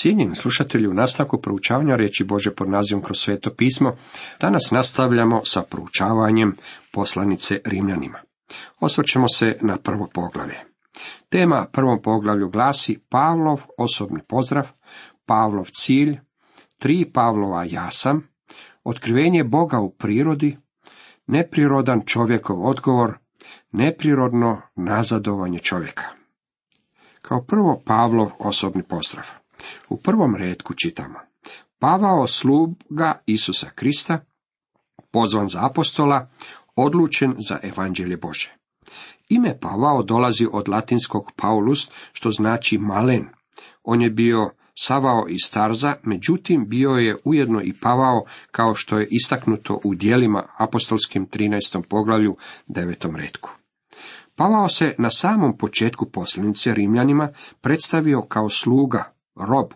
Cijenjeni slušatelji, u nastavku proučavanja riječi Bože pod nazivom kroz sveto pismo, danas nastavljamo sa proučavanjem poslanice Rimljanima. Osvrćemo se na prvo poglavlje. Tema prvom poglavlju glasi Pavlov osobni pozdrav, Pavlov cilj, tri Pavlova ja sam, otkrivenje Boga u prirodi, neprirodan čovjekov odgovor, neprirodno nazadovanje čovjeka. Kao prvo Pavlov osobni pozdrav. U prvom redku čitamo. Pavao sluga Isusa Krista, pozvan za apostola, odlučen za evanđelje Bože. Ime Pavao dolazi od latinskog Paulus, što znači malen. On je bio Savao iz Tarza, međutim bio je ujedno i Pavao, kao što je istaknuto u dijelima apostolskim 13. poglavlju 9. redku. Pavao se na samom početku poslanice Rimljanima predstavio kao sluga, rob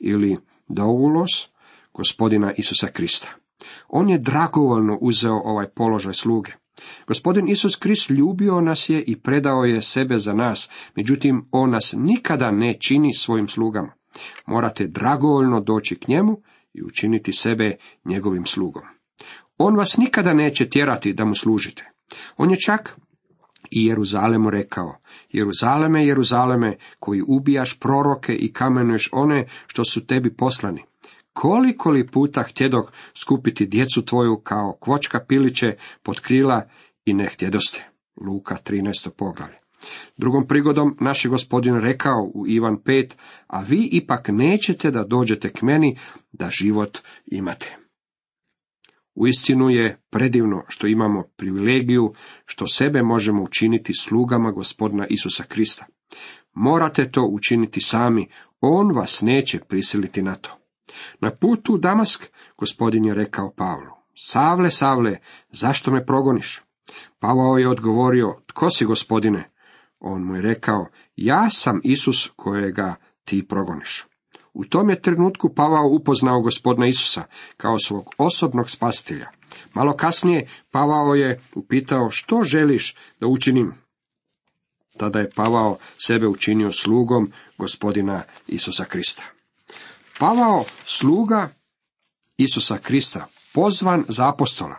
ili doulos gospodina Isusa Krista. On je dragovoljno uzeo ovaj položaj sluge. Gospodin Isus Krist ljubio nas je i predao je sebe za nas, međutim on nas nikada ne čini svojim slugama. Morate dragovoljno doći k njemu i učiniti sebe njegovim slugom. On vas nikada neće tjerati da mu služite. On je čak i Jeruzalemu rekao, Jeruzaleme, Jeruzaleme, koji ubijaš proroke i kamenuješ one što su tebi poslani. Koliko li puta htjedog skupiti djecu tvoju kao kvočka piliće pod krila i ne htjedoste. Luka 13. poglavlje. Drugom prigodom naš je gospodin rekao u Ivan 5, a vi ipak nećete da dođete k meni da život imate. Uistinu je predivno što imamo privilegiju što sebe možemo učiniti slugama gospodina Isusa Krista. Morate to učiniti sami, on vas neće prisiliti na to. Na putu u Damask gospodin je rekao Pavlu, Savle, Savle, zašto me progoniš? Pavao je odgovorio, tko si gospodine? On mu je rekao, ja sam Isus kojega ti progoniš. U tom je trenutku Pavao upoznao gospodina Isusa kao svog osobnog spasitelja. Malo kasnije Pavao je upitao što želiš da učinim. Tada je Pavao sebe učinio slugom gospodina Isusa Krista. Pavao sluga Isusa Krista, pozvan za apostola.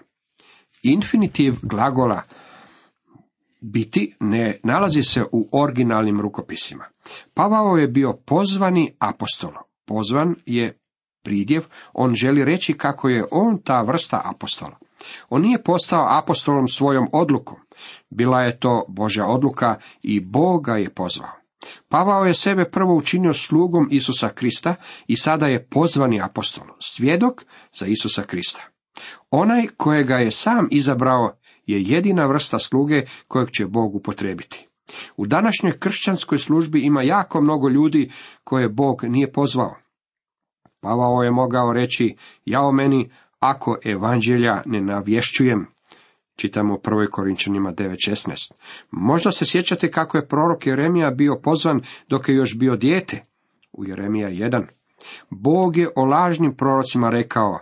Infinitiv glagola biti ne nalazi se u originalnim rukopisima. Pavao je bio pozvani apostol. Pozvan je pridjev, on želi reći kako je on ta vrsta apostola. On nije postao apostolom svojom odlukom. Bila je to Božja odluka i Boga je pozvao. Pavao je sebe prvo učinio slugom Isusa Krista i sada je pozvani apostol, svjedok za Isusa Krista. Onaj kojega je sam izabrao je jedina vrsta sluge kojeg će Bog upotrebiti. U današnjoj kršćanskoj službi ima jako mnogo ljudi koje Bog nije pozvao. Pavao je mogao reći, ja o meni, ako evanđelja ne navješćujem, čitamo u 1. Korinčanima 9.16. Možda se sjećate kako je prorok Jeremija bio pozvan dok je još bio dijete, u Jeremija 1. Bog je o lažnim prorocima rekao,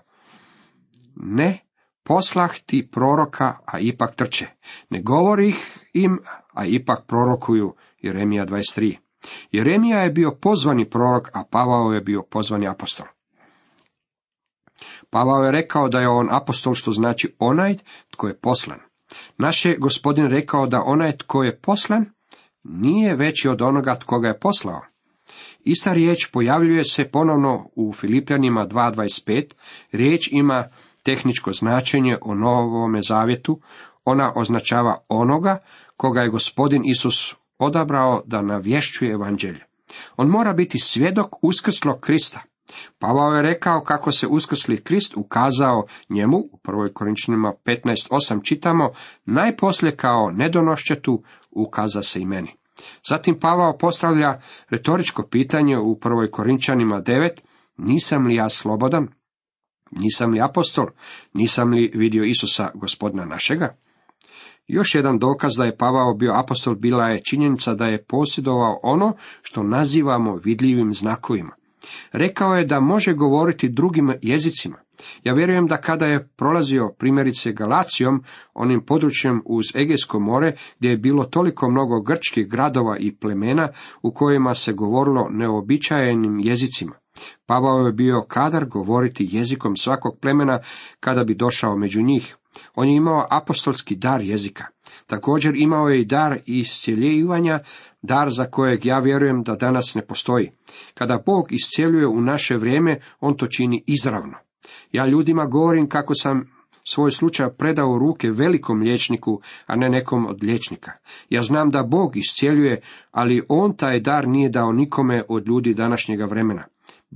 ne, poslah ti proroka, a ipak trče. Ne govori ih im, a ipak prorokuju. Jeremija 23. Jeremija je bio pozvani prorok, a Pavao je bio pozvani apostol. Pavao je rekao da je on apostol, što znači onaj tko je poslan. Naš je gospodin rekao da onaj tko je poslan nije veći od onoga tko ga je poslao. Ista riječ pojavljuje se ponovno u Filipljanima 2.25. Riječ ima tehničko značenje o novome zavjetu. Ona označava onoga koga je gospodin Isus odabrao da navješćuje evanđelje. On mora biti svjedok uskrslog Krista. Pavao je rekao kako se uskrsli Krist ukazao njemu, u 1. Korinčanima 15.8 čitamo, najposlije kao nedonošćetu ukaza se i meni. Zatim Pavao postavlja retoričko pitanje u 1. Korinčanima 9, nisam li ja slobodan? Nisam li apostol? Nisam li vidio Isusa gospodina našega? Još jedan dokaz da je Pavao bio apostol bila je činjenica da je posjedovao ono što nazivamo vidljivim znakovima. Rekao je da može govoriti drugim jezicima. Ja vjerujem da kada je prolazio primjerice Galacijom, onim područjem uz Egejsko more, gdje je bilo toliko mnogo grčkih gradova i plemena u kojima se govorilo neobičajenim jezicima. Pavao je bio kadar govoriti jezikom svakog plemena kada bi došao među njih. On je imao apostolski dar jezika. Također imao je i dar iscjeljivanja, dar za kojeg ja vjerujem da danas ne postoji. Kada Bog iscjeljuje u naše vrijeme, on to čini izravno. Ja ljudima govorim kako sam svoj slučaj predao ruke velikom liječniku, a ne nekom od liječnika. Ja znam da Bog iscjeljuje, ali on taj dar nije dao nikome od ljudi današnjega vremena.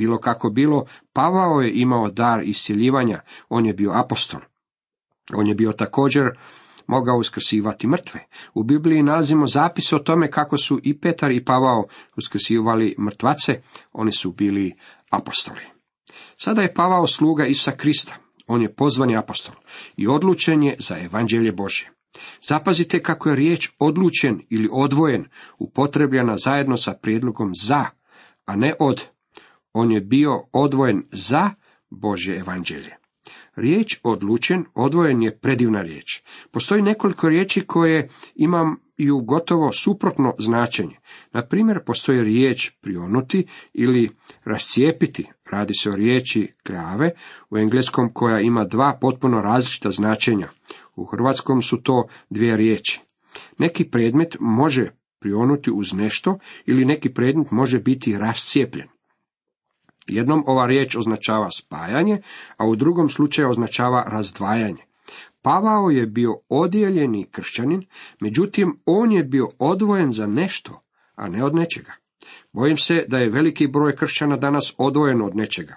Bilo kako bilo, Pavao je imao dar iscjeljivanja, on je bio apostol. On je bio također mogao uskrsivati mrtve. U Bibliji nalazimo zapis o tome kako su i Petar i Pavao uskrsivali mrtvace, oni su bili apostoli. Sada je Pavao sluga Isa Krista. On je pozvani apostol i odlučen je za evanđelje Božje. Zapazite kako je riječ odlučen ili odvojen upotrebljena zajedno sa prijedlogom za, a ne od. On je bio odvojen za Božje evanđelje. Riječ odlučen, odvojen je predivna riječ. Postoji nekoliko riječi koje imaju gotovo suprotno značenje. Na primjer, postoji riječ prionuti ili rascijepiti. Radi se o riječi krave u engleskom koja ima dva potpuno različita značenja. U hrvatskom su to dvije riječi. Neki predmet može prionuti uz nešto ili neki predmet može biti rascijepljen. Jednom ova riječ označava spajanje, a u drugom slučaju označava razdvajanje. Pavao je bio odijeljeni kršćanin, međutim on je bio odvojen za nešto, a ne od nečega. Bojim se da je veliki broj kršćana danas odvojen od nečega.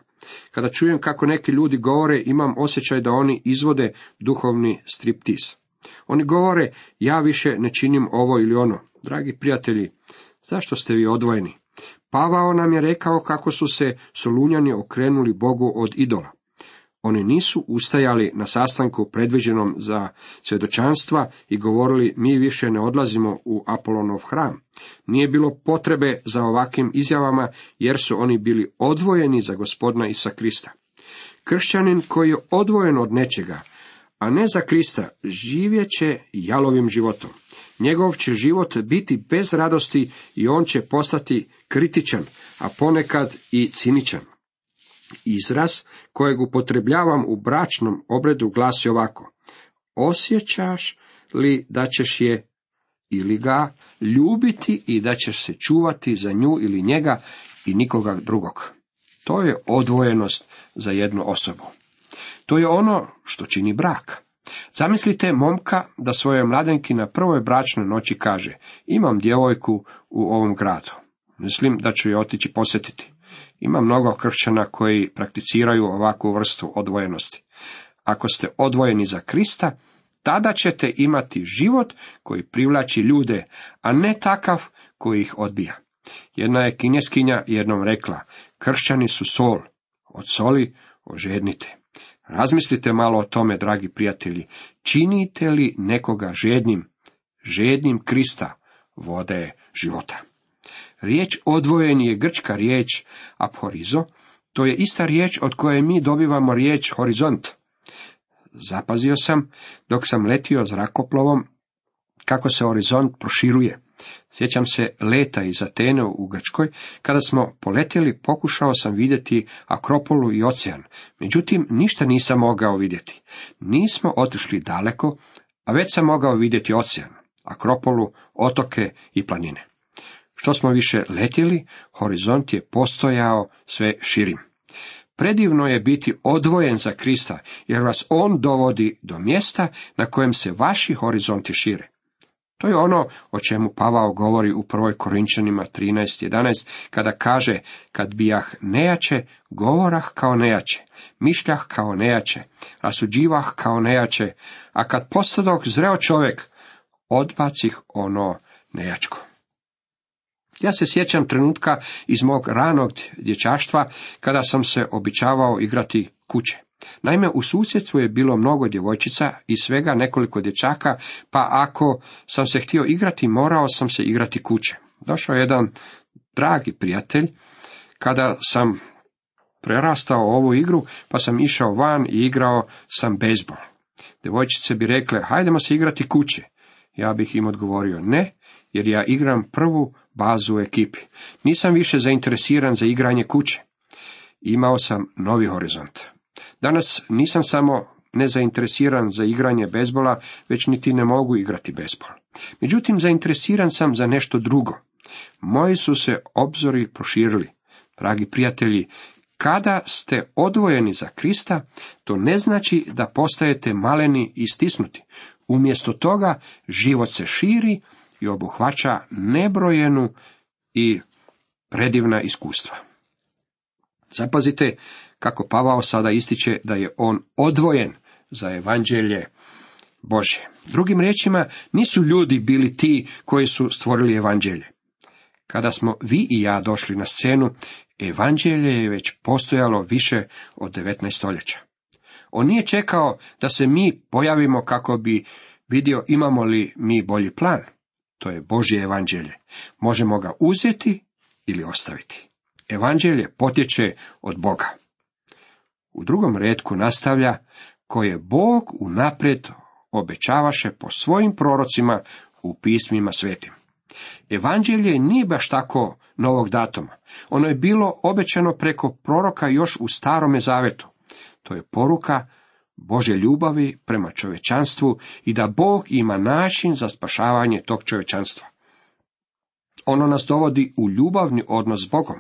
Kada čujem kako neki ljudi govore, imam osjećaj da oni izvode duhovni striptiz. Oni govore, ja više ne činim ovo ili ono. Dragi prijatelji, zašto ste vi odvojeni? Pavao nam je rekao kako su se Solunjani okrenuli Bogu od idola. Oni nisu ustajali na sastanku predviđenom za svjedočanstva i govorili mi više ne odlazimo u Apolonov hram. Nije bilo potrebe za ovakvim izjavama jer su oni bili odvojeni za gospodina Isa Krista. Kršćanin koji je odvojen od nečega, a ne za Krista, živjet će jalovim životom. Njegov će život biti bez radosti i on će postati kritičan, a ponekad i ciničan. Izraz kojeg upotrebljavam u bračnom obredu glasi ovako. Osjećaš li da ćeš je ili ga ljubiti i da ćeš se čuvati za nju ili njega i nikoga drugog. To je odvojenost za jednu osobu. To je ono što čini brak. Zamislite momka da svojoj mladenki na prvoj bračnoj noći kaže, imam djevojku u ovom gradu. Mislim da ću je otići posjetiti. Ima mnogo kršćana koji prakticiraju ovakvu vrstu odvojenosti. Ako ste odvojeni za Krista, tada ćete imati život koji privlači ljude, a ne takav koji ih odbija. Jedna je kinjeskinja jednom rekla, kršćani su sol, od soli ožednite. Razmislite malo o tome, dragi prijatelji, činite li nekoga žednim, žednim Krista, vode života. Riječ odvojen je grčka riječ aphorizo, to je ista riječ od koje mi dobivamo riječ horizont. Zapazio sam, dok sam letio zrakoplovom, kako se horizont proširuje. Sjećam se leta iz Atene u Grčkoj, kada smo poletjeli pokušao sam vidjeti Akropolu i ocean, međutim ništa nisam mogao vidjeti. Nismo otišli daleko, a već sam mogao vidjeti ocean, Akropolu, otoke i planine. Što smo više letjeli, horizont je postojao sve širim. Predivno je biti odvojen za Krista, jer vas On dovodi do mjesta na kojem se vaši horizonti šire. To je ono o čemu Pavao govori u prvoj Korinčanima 13.11, kada kaže, kad bijah nejače, govorah kao nejače, mišljah kao nejače, rasuđivah kao nejače, a kad postadok zreo čovjek, odbacih ono nejačko. Ja se sjećam trenutka iz mog ranog dječaštva kada sam se običavao igrati kuće. Naime, u susjedstvu je bilo mnogo djevojčica i svega nekoliko dječaka, pa ako sam se htio igrati, morao sam se igrati kuće. Došao je jedan dragi prijatelj, kada sam prerastao ovu igru, pa sam išao van i igrao sam bejsbol. Djevojčice bi rekle, hajdemo se igrati kuće. Ja bih im odgovorio, ne, jer ja igram prvu bazu u ekipi. Nisam više zainteresiran za igranje kuće. imao sam novi horizont. Danas nisam samo nezainteresiran za igranje bezbola, već niti ne mogu igrati bezbol. Međutim, zainteresiran sam za nešto drugo. Moji su se obzori proširili. Dragi prijatelji, kada ste odvojeni za Krista, to ne znači da postajete maleni i stisnuti. Umjesto toga, život se širi i obuhvaća nebrojenu i predivna iskustva. Zapazite kako Pavao sada ističe da je on odvojen za evanđelje Bože. Drugim riječima, nisu ljudi bili ti koji su stvorili evanđelje. Kada smo vi i ja došli na scenu, evanđelje je već postojalo više od 19 stoljeća. On nije čekao da se mi pojavimo kako bi vidio imamo li mi bolji plan. To je Božje evanđelje. Možemo ga uzeti ili ostaviti. Evanđelje potječe od Boga. U drugom redku nastavlja koje Bog unaprijed obećavaše po svojim prorocima u pismima svetim. Evanđelje nije baš tako novog datuma. Ono je bilo obećano preko proroka još u starome zavetu. To je poruka Bože ljubavi prema čovečanstvu i da Bog ima način za spašavanje tog čovečanstva. Ono nas dovodi u ljubavni odnos s Bogom.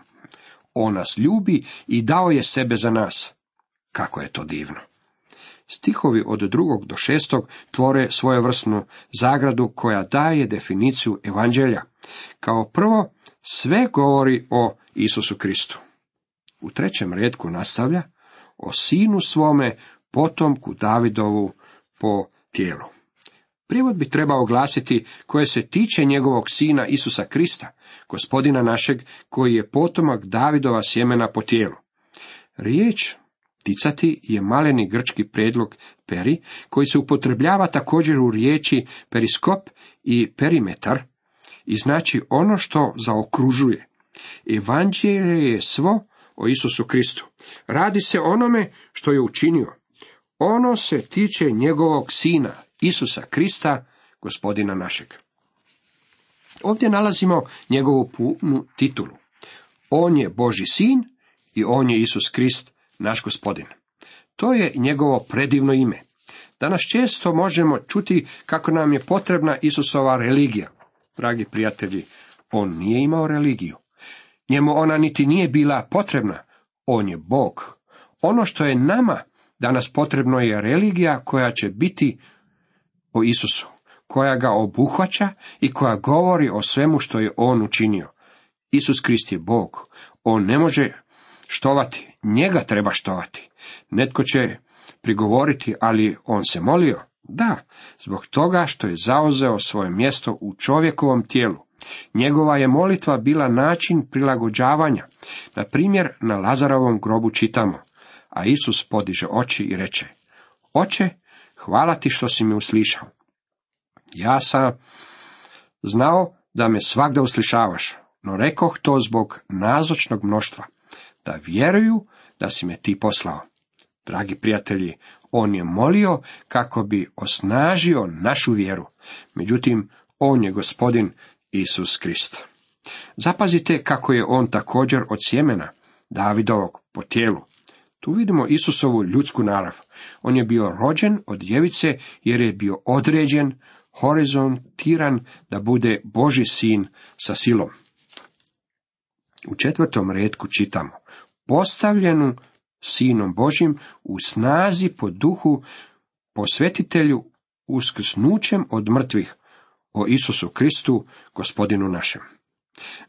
On nas ljubi i dao je sebe za nas. Kako je to divno. Stihovi od drugog do šestog tvore svojevrsnu zagradu koja daje definiciju evanđelja. Kao prvo, sve govori o Isusu Kristu. U trećem redku nastavlja o sinu svome, potomku Davidovu po tijelu. Prijevod bi trebao glasiti koje se tiče njegovog sina Isusa Krista, gospodina našeg, koji je potomak Davidova sjemena po tijelu. Riječ ticati je maleni grčki predlog peri, koji se upotrebljava također u riječi periskop i perimetar, i znači ono što zaokružuje. Evanđelje je svo o Isusu Kristu. Radi se onome što je učinio. Ono se tiče njegovog sina, Isusa Krista, gospodina našeg. Ovdje nalazimo njegovu punu titulu. On je Boži sin i on je Isus Krist, naš gospodin. To je njegovo predivno ime. Danas često možemo čuti kako nam je potrebna Isusova religija. Dragi prijatelji, on nije imao religiju. Njemu ona niti nije bila potrebna. On je Bog. Ono što je nama danas potrebno je religija koja će biti o Isusu, koja ga obuhvaća i koja govori o svemu što je on učinio. Isus Krist je Bog. On ne može štovati, njega treba štovati. Netko će prigovoriti, ali on se molio. Da, zbog toga što je zauzeo svoje mjesto u čovjekovom tijelu. Njegova je molitva bila način prilagođavanja. Na primjer, na Lazarovom grobu čitamo, a Isus podiže oči i reče, Oče, hvala ti što si me uslišao. Ja sam znao da me svakda uslišavaš, no rekoh to zbog nazočnog mnoštva, da vjeruju da si me ti poslao. Dragi prijatelji, on je molio kako bi osnažio našu vjeru. Međutim, on je gospodin Isus Krist. Zapazite kako je on također od sjemena Davidovog po tijelu. Tu vidimo Isusovu ljudsku narav. On je bio rođen od djevice jer je bio određen, horizontiran da bude Boži sin sa silom. U četvrtom redku čitamo postavljenu sinom Božim u snazi po duhu posvetitelju uskrsnućem od mrtvih o Isusu Kristu, gospodinu našem.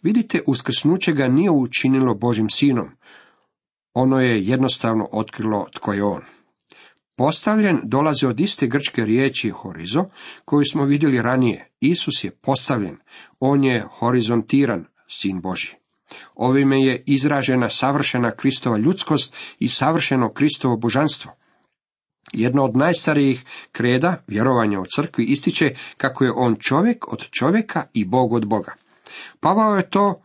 Vidite, uskrsnuće ga nije učinilo Božim sinom. Ono je jednostavno otkrilo tko je on. Postavljen dolazi od iste grčke riječi horizo, koju smo vidjeli ranije. Isus je postavljen, on je horizontiran, sin Boži. Ovime je izražena savršena Kristova ljudskost i savršeno Kristovo božanstvo. Jedno od najstarijih kreda, vjerovanja u crkvi, ističe kako je on čovjek od čovjeka i Bog od Boga. Pavao je to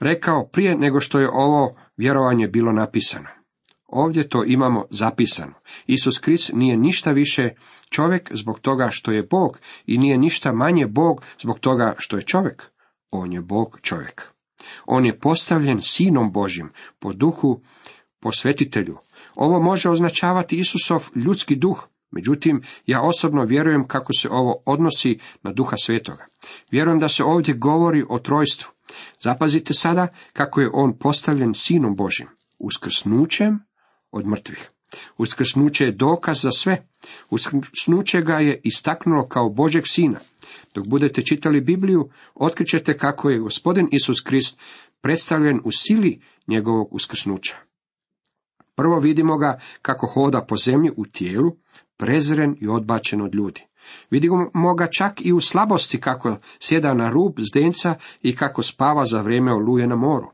rekao prije nego što je ovo vjerovanje bilo napisano. Ovdje to imamo zapisano. Isus Krist nije ništa više čovjek zbog toga što je Bog i nije ništa manje Bog zbog toga što je čovjek. On je Bog čovjek. On je postavljen sinom Božjim, po duhu posvetitelju. Ovo može označavati Isusov ljudski duh, međutim, ja osobno vjerujem kako se ovo odnosi na duha svetoga. Vjerujem da se ovdje govori o trojstvu. Zapazite sada kako je on postavljen sinom Božjim, uskrsnućem od mrtvih. Uskrsnuće je dokaz za sve. Uskrsnuće ga je istaknulo kao Božeg sina. Dok budete čitali Bibliju, otkrićete kako je gospodin Isus Krist predstavljen u sili njegovog uskrsnuća. Prvo vidimo ga kako hoda po zemlji u tijelu, prezren i odbačen od ljudi. Vidimo ga čak i u slabosti kako sjeda na rub zdenca i kako spava za vrijeme oluje na moru.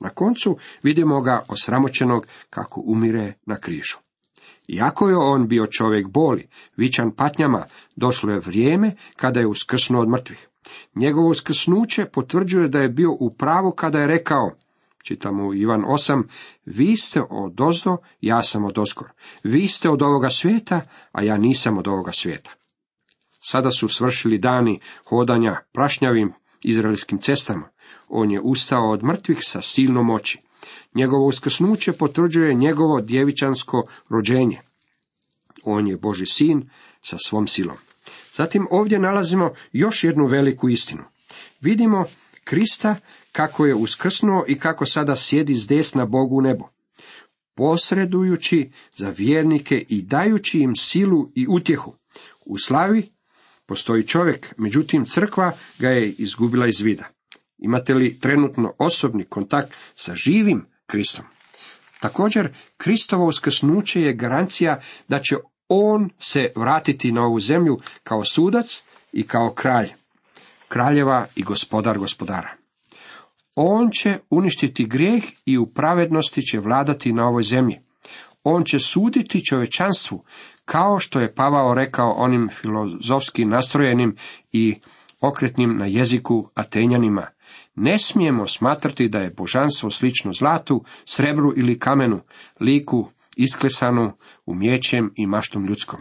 Na koncu vidimo ga osramoćenog kako umire na križu. Iako je on bio čovjek boli, vičan patnjama, došlo je vrijeme kada je uskrsnuo od mrtvih. Njegovo uskrsnuće potvrđuje da je bio u pravu kada je rekao, čitamo u Ivan 8, vi ste od ozdo, ja sam od ozgor. Vi ste od ovoga svijeta, a ja nisam od ovoga svijeta. Sada su svršili dani hodanja prašnjavim izraelskim cestama. On je ustao od mrtvih sa silnom moći. Njegovo uskrsnuće potvrđuje njegovo djevičansko rođenje. On je Boži sin sa svom silom. Zatim ovdje nalazimo još jednu veliku istinu. Vidimo Krista kako je uskrsnuo i kako sada sjedi s desna Bogu u nebo. Posredujući za vjernike i dajući im silu i utjehu. U slavi postoji čovjek, međutim crkva ga je izgubila iz vida. Imate li trenutno osobni kontakt sa živim Kristom? Također, Kristovo uskrsnuće je garancija da će on se vratiti na ovu zemlju kao sudac i kao kralj, kraljeva i gospodar gospodara. On će uništiti grijeh i u pravednosti će vladati na ovoj zemlji. On će suditi čovečanstvu, kao što je Pavao rekao onim filozofski nastrojenim i okretnim na jeziku Atenjanima. Ne smijemo smatrati da je božanstvo slično zlatu, srebru ili kamenu, liku isklesanu umjećem i maštom ljudskom.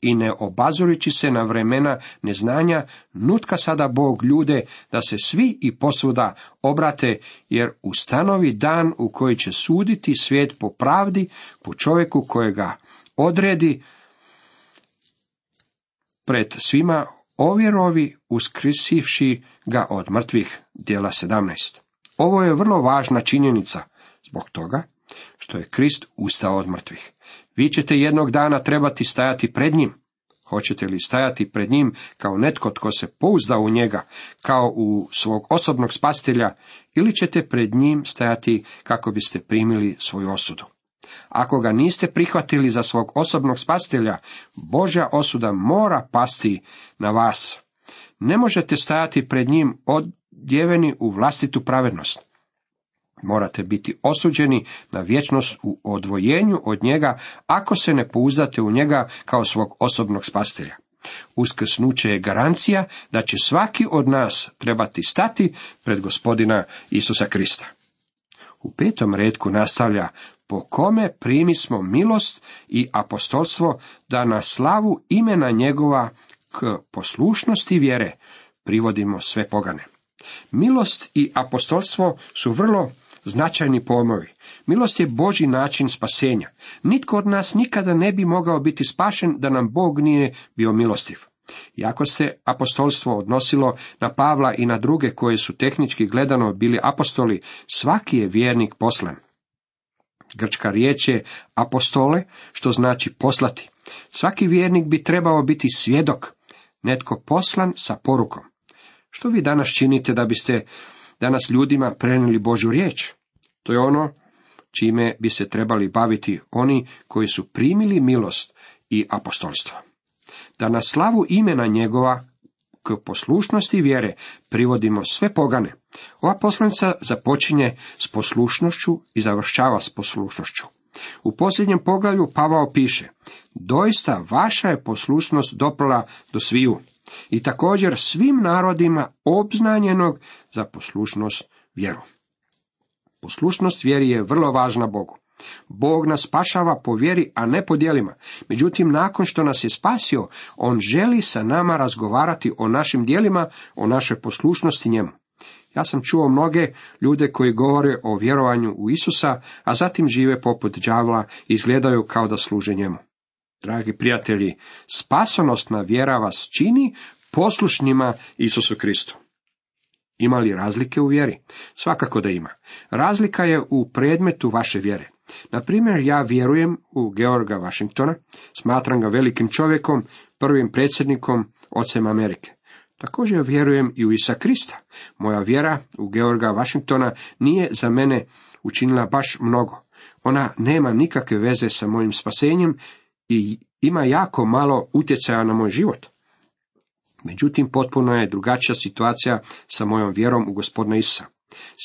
I ne obazurići se na vremena neznanja, nutka sada Bog ljude da se svi i posvuda obrate, jer ustanovi dan u koji će suditi svijet po pravdi, po čovjeku kojega odredi pred svima ovjerovi uskrisivši ga od mrtvih, dijela 17. Ovo je vrlo važna činjenica, zbog toga što je Krist ustao od mrtvih. Vi ćete jednog dana trebati stajati pred njim. Hoćete li stajati pred njim kao netko tko se pouzda u njega, kao u svog osobnog spastelja, ili ćete pred njim stajati kako biste primili svoju osudu? Ako ga niste prihvatili za svog osobnog spastelja, Božja osuda mora pasti na vas. Ne možete stajati pred njim odjeveni u vlastitu pravednost. Morate biti osuđeni na vječnost u odvojenju od njega ako se ne pouzdate u njega kao svog osobnog spastelja. Uskrsnuće je garancija da će svaki od nas trebati stati pred gospodina Isusa Krista. U petom redku nastavlja po kome primi smo milost i apostolstvo da na slavu imena njegova k poslušnosti vjere privodimo sve pogane. Milost i apostolstvo su vrlo značajni pojmovi. Milost je Boži način spasenja. Nitko od nas nikada ne bi mogao biti spašen da nam Bog nije bio milostiv. Iako se apostolstvo odnosilo na Pavla i na druge koje su tehnički gledano bili apostoli, svaki je vjernik poslan. Grčka riječ je apostole, što znači poslati. Svaki vjernik bi trebao biti svjedok, netko poslan sa porukom. Što vi danas činite da biste danas ljudima prenijeli Božju riječ? To je ono čime bi se trebali baviti oni koji su primili milost i apostolstvo. Da na slavu imena njegova k poslušnosti vjere privodimo sve pogane. Ova poslanica započinje s poslušnošću i završava s poslušnošću. U posljednjem poglavlju Pavao piše, doista vaša je poslušnost doprala do sviju i također svim narodima obznanjenog za poslušnost vjeru. Poslušnost vjeri je vrlo važna Bogu. Bog nas spašava po vjeri, a ne po djelima. Međutim, nakon što nas je spasio, On želi sa nama razgovarati o našim djelima, o našoj poslušnosti njemu. Ja sam čuo mnoge ljude koji govore o vjerovanju u Isusa, a zatim žive poput đavla i izgledaju kao da služe njemu. Dragi prijatelji, spasonosna vjera vas čini poslušnjima Isusu Kristu. Ima li razlike u vjeri? Svakako da ima. Razlika je u predmetu vaše vjere. Na primjer, ja vjerujem u Georga Washingtona, smatram ga velikim čovjekom, prvim predsjednikom, ocem Amerike. Također vjerujem i u Isa Krista. Moja vjera u Georga Washingtona nije za mene učinila baš mnogo. Ona nema nikakve veze sa mojim spasenjem i ima jako malo utjecaja na moj život. Međutim, potpuno je drugačija situacija sa mojom vjerom u gospodina Isusa.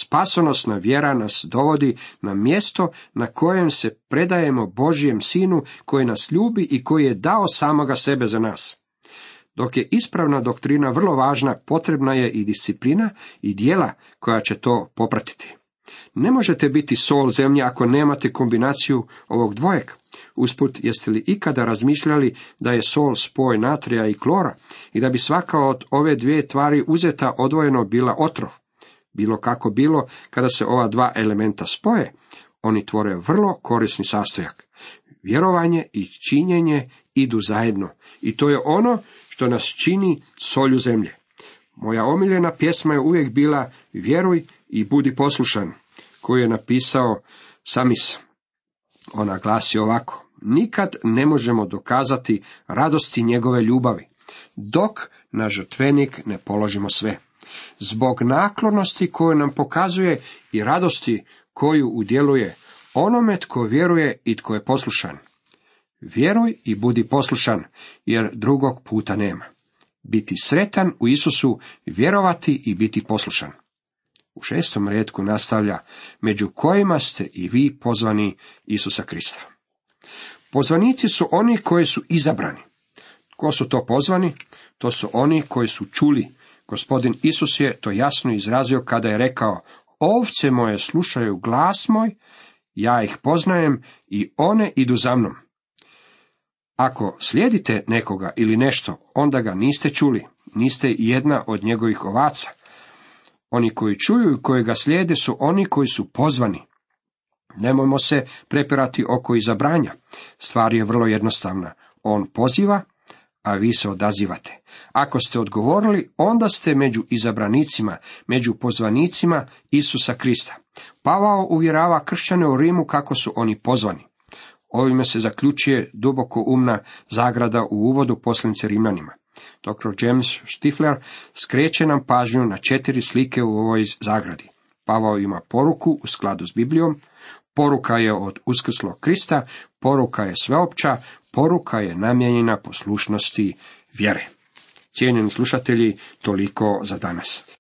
Spasonosna vjera nas dovodi na mjesto na kojem se predajemo Božijem Sinu koji nas ljubi i koji je dao samoga sebe za nas. Dok je ispravna doktrina vrlo važna, potrebna je i disciplina i dijela koja će to popratiti. Ne možete biti sol zemlje ako nemate kombinaciju ovog dvojeg. Usput, jeste li ikada razmišljali da je sol spoj natrija i klora i da bi svaka od ove dvije tvari uzeta odvojeno bila otrov? Bilo kako bilo, kada se ova dva elementa spoje, oni tvore vrlo korisni sastojak. Vjerovanje i činjenje idu zajedno i to je ono što nas čini solju zemlje. Moja omiljena pjesma je uvijek bila Vjeruj i budi poslušan, koju je napisao Samis. Ona glasi ovako. Nikad ne možemo dokazati radosti njegove ljubavi, dok na žrtvenik ne položimo sve. Zbog naklonosti koju nam pokazuje i radosti koju udjeluje onome tko vjeruje i tko je poslušan. Vjeruj i budi poslušan, jer drugog puta nema. Biti sretan u Isusu, vjerovati i biti poslušan. U šestom redku nastavlja, među kojima ste i vi pozvani Isusa Krista. Pozvanici su oni koji su izabrani. Ko su to pozvani? To su oni koji su čuli. Gospodin Isus je to jasno izrazio kada je rekao, ovce moje slušaju glas moj, ja ih poznajem i one idu za mnom. Ako slijedite nekoga ili nešto, onda ga niste čuli, niste jedna od njegovih ovaca. Oni koji čuju i koji ga slijede su oni koji su pozvani. Nemojmo se prepirati oko izabranja. Stvar je vrlo jednostavna. On poziva, a vi se odazivate. Ako ste odgovorili, onda ste među izabranicima, među pozvanicima Isusa Krista. Pavao uvjerava kršćane u Rimu kako su oni pozvani. Ovime se zaključuje duboko umna zagrada u uvodu poslanice Rimljanima. Dr. James Stifler skreće nam pažnju na četiri slike u ovoj zagradi. Pavao ima poruku u skladu s Biblijom, poruka je od uskrslog Krista, poruka je sveopća, poruka je namijenjena poslušnosti vjere. Cijenjeni slušatelji, toliko za danas.